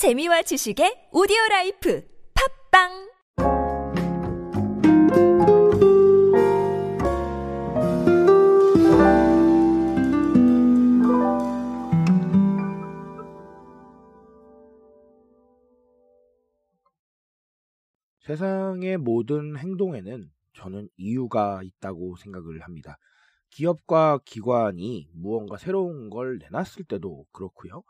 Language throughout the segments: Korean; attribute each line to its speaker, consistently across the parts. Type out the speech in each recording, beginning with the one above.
Speaker 1: 재미와 지식의 오디오 라이프 팟빵
Speaker 2: 세상의 모든 행동에는 저는 이유가 있다고 생각을 합니다. 기업과 기관이 무언가 새로운 걸 내놨을 때도 그렇고요.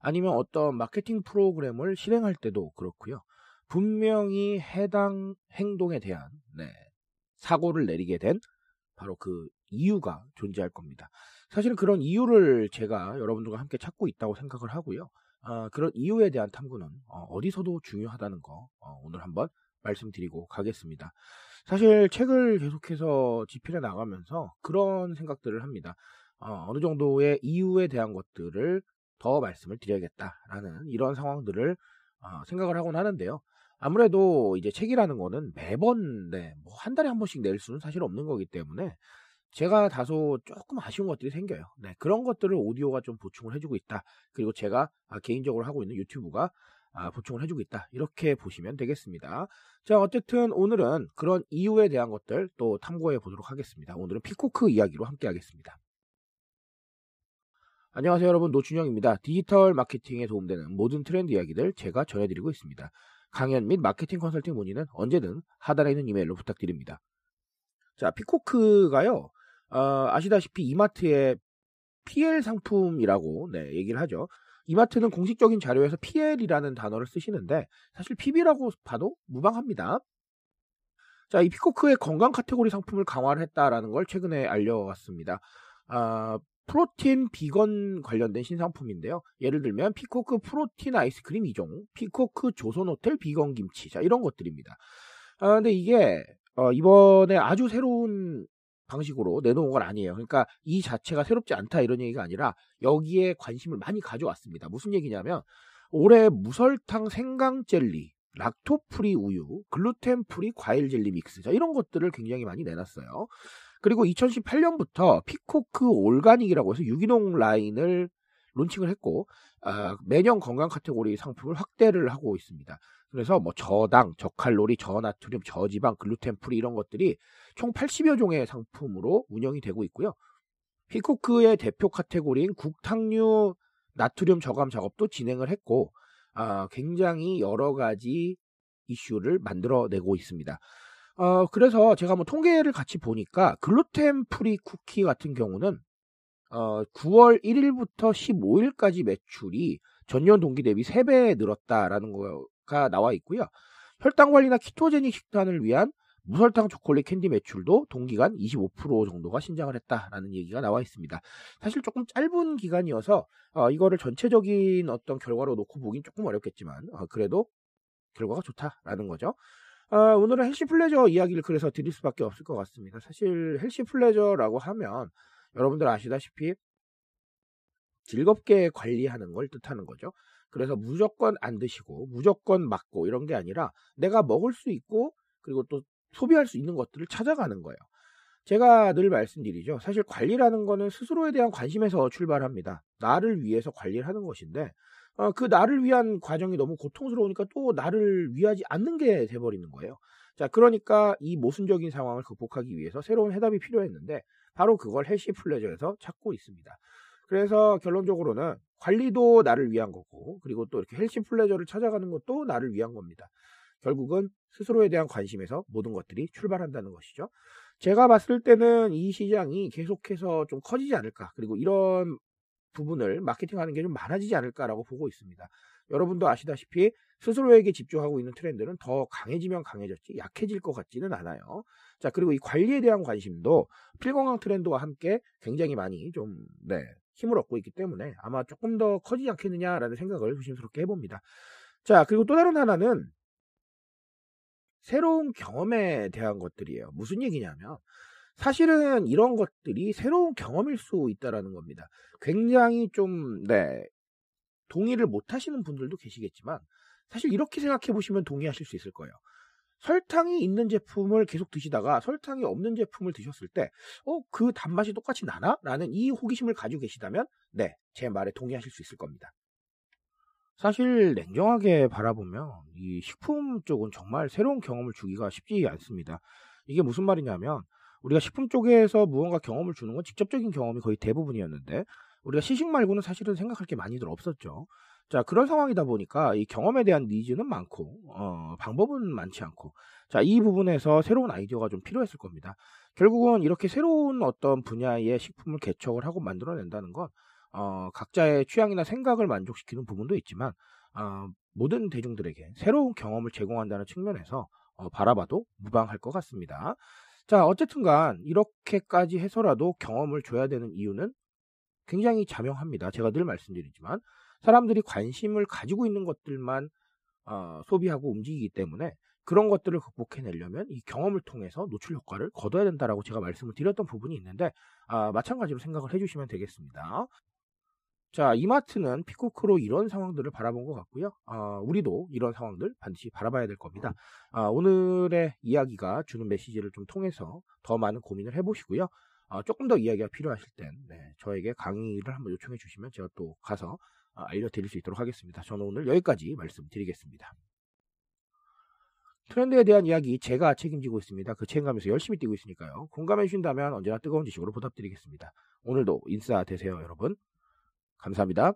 Speaker 2: 아니면 어떤 마케팅 프로그램을 실행할 때도 그렇고요. 분명히 해당 행동에 대한 네, 사고를 내리게 된 바로 그 이유가 존재할 겁니다. 사실은 그런 이유를 제가 여러분들과 함께 찾고 있다고 생각을 하고요. 어, 그런 이유에 대한 탐구는 어, 디서도 중요하다는 거 어, 오늘 한번 말씀드리고 가겠습니다. 사실 책을 계속해서 집필해 나가면서 그런 생각들을 합니다. 어, 느 정도의 이유에 대한 것들을 더 말씀을 드려야겠다라는 이런 상황들을 어, 생각을 하곤 하는데요. 아무래도 이제 책이라는 거는 매번 네, 뭐 한 달에 한 번씩 낼 수는 사실 없는 거기 때문에 제가 다소 조금 아쉬운 것들이 생겨요. 네, 그런 것들을 오디오가 좀 보충을 해주고 있다. 그리고 제가 아, 개인적으로 하고 있는 유튜브가 아, 보충을 해주고 있다. 이렇게 보시면 되겠습니다. 자, 어쨌든 오늘은 그런 이유에 대한 것들 또 탐구해 보도록 하겠습니다. 오늘은 피코크 이야기로 함께 하겠습니다. 안녕하세요 여러분 노준영입니다. 디지털 마케팅에 도움되는 모든 트렌드 이야기들 제가 전해드리고 있습니다. 강연 및 마케팅 컨설팅 문의는 언제든 하단에 있는 이메일로 부탁드립니다. 자 피코크가요 어, 아시다시피 이마트의 PL 상품이라고 네, 얘기를 하죠. 이마트는 공식적인 자료에서 PL이라는 단어를 쓰시는데 사실 PB라고 봐도 무방합니다. 자, 이 피코크의 건강 카테고리 상품을 강화를 했다라는 걸 최근에 알려왔습니다. 아, 프로틴 비건 관련된 신상품인데요. 예를 들면 피코크 프로틴 아이스크림 2종, 피코크 조선호텔 비건 김치, 자 이런 것들입니다. 아, 근데 이게 어, 이번에 아주 새로운 방식으로 내놓은 건 아니에요. 그러니까 이 자체가 새롭지 않다 이런 얘기가 아니라 여기에 관심을 많이 가져왔습니다. 무슨 얘기냐면 올해 무설탕 생강 젤리, lacto free 우유, gluten free 과일 젤리 믹스 자 이런 것들을 굉장히 많이 내놨어요. 그리고 2018년부터 피코크 organic이라고 해서 유기농 라인을 론칭을 했고 아, 매년 건강 카테고리 상품을 확대를 하고 있습니다. 그래서 뭐 저당, 저칼로리, 저나트륨, 저지방, gluten free 이런 것들이 총 80여 종의 상품으로 운영이 되고 있고요. 피코크의 대표 카테고리인 국탕류 나트륨 저감 작업도 진행을 했고 아, 굉장히 여러 가지 이슈를 만들어내고 있습니다. 어, 그래서 제가 뭐 통계를 같이 보니까 gluten free 쿠키 같은 경우는 어, 9월 1일부터 15일까지 매출이 전년 동기 대비 3배 늘었다라는 거가 나와 있고요. 혈당 관리나 ketogenic 식단을 위한 무설탕 초콜릿 캔디 매출도 동기간 25% 정도가 신장을 했다라는 얘기가 나와 있습니다. 사실 조금 짧은 기간이어서 어, 이거를 전체적인 어떤 결과로 놓고 보긴 조금 어렵겠지만 어, 그래도 결과가 좋다라는 거죠. 어, 오늘은 healthy pleasure 이야기를 그래서 드릴 수밖에 없을 것 같습니다. 사실 healthy pleasure라고 하면 여러분들 아시다시피 즐겁게 관리하는 걸 뜻하는 거죠. 그래서 무조건 안 드시고 무조건 막고 이런 게 아니라 내가 먹을 수 있고 그리고 또 소비할 수 있는 것들을 찾아가는 거예요. 제가 늘 말씀드리죠. 사실 관리라는 거는 스스로에 대한 관심에서 출발합니다. 나를 위해서 관리를 하는 것인데 어, 그 나를 위한 과정이 너무 고통스러우니까 또 나를 위하지 않는 게 돼버리는 거예요. 자, 그러니까 이 모순적인 상황을 극복하기 위해서 새로운 해답이 필요했는데 바로 그걸 헬시 플레저에서 찾고 있습니다. 그래서 결론적으로는 관리도 나를 위한 거고 그리고 또 이렇게 헬시 플레저를 찾아가는 것도 나를 위한 겁니다. 결국은 스스로에 대한 관심에서 모든 것들이 출발한다는 것이죠. 제가 봤을 때는 이 시장이 계속해서 좀 커지지 않을까. 그리고 이런 부분을 마케팅하는 게 좀 많아지지 않을까라고 보고 있습니다. 여러분도 아시다시피 스스로에게 집중하고 있는 트렌드는 더 강해지면 강해졌지 약해질 것 같지는 않아요. 자 그리고 이 관리에 대한 관심도 필건강 트렌드와 함께 굉장히 많이 좀 네, 힘을 얻고 있기 때문에 아마 조금 더 커지지 않겠느냐라는 생각을 조심스럽게 해봅니다. 자 그리고 또 다른 하나는 새로운 경험에 대한 것들이에요. 무슨 얘기냐면 사실은 이런 것들이 새로운 경험일 수 있다라는 겁니다. 굉장히 좀 네. 동의를 못 하시는 분들도 계시겠지만 사실 이렇게 생각해 보시면 동의하실 수 있을 거예요. 설탕이 있는 제품을 계속 드시다가 설탕이 없는 제품을 드셨을 때, 어, 그 단맛이 똑같이 나나? 라는 이 호기심을 가지고 계시다면, 네, 제 말에 동의하실 수 있을 겁니다. 사실 냉정하게 바라보면 이 식품 쪽은 정말 새로운 경험을 주기가 쉽지 않습니다. 이게 무슨 말이냐면 우리가 식품 쪽에서 무언가 경험을 주는 건 직접적인 경험이 거의 대부분이었는데 우리가 시식 말고는 사실은 생각할 게 많이들 없었죠. 자, 그런 상황이다 보니까 이 경험에 대한 니즈는 많고, 어, 방법은 많지 않고, 자, 이 부분에서 새로운 아이디어가 좀 필요했을 겁니다. 결국은 이렇게 새로운 어떤 분야의 식품을 개척을 하고 만들어낸다는 건, 어, 각자의 취향이나 생각을 만족시키는 부분도 있지만, 어, 모든 대중들에게 새로운 경험을 제공한다는 측면에서 어, 바라봐도 무방할 것 같습니다. 자, 어쨌든 간 이렇게까지 해서라도 경험을 줘야 되는 이유는 굉장히 자명합니다. 제가 늘 말씀드리지만 사람들이 관심을 가지고 있는 것들만 어, 소비하고 움직이기 때문에 그런 것들을 극복해내려면 이 경험을 통해서 노출 효과를 거둬야 된다라고 제가 말씀을 드렸던 부분이 있는데 아, 마찬가지로 생각을 해주시면 되겠습니다. 자, 이마트는 피코크로 이런 상황들을 바라본 것 같고요. 아, 우리도 이런 상황들 반드시 바라봐야 될 겁니다. 아, 오늘의 이야기가 주는 메시지를 좀 통해서 더 많은 고민을 해보시고요. 아, 조금 더 이야기가 필요하실 땐 네, 저에게 강의를 한번 요청해 주시면 제가 또 가서 아, 알려드릴 수 있도록 하겠습니다. 저는 오늘 여기까지 말씀드리겠습니다. 트렌드에 대한 이야기 제가 책임지고 있습니다. 그 책임감에서 열심히 뛰고 있으니까요. 공감해 주신다면 언제나 뜨거운 지식으로 보답드리겠습니다. 오늘도 인싸 되세요, 여러분. 감사합니다.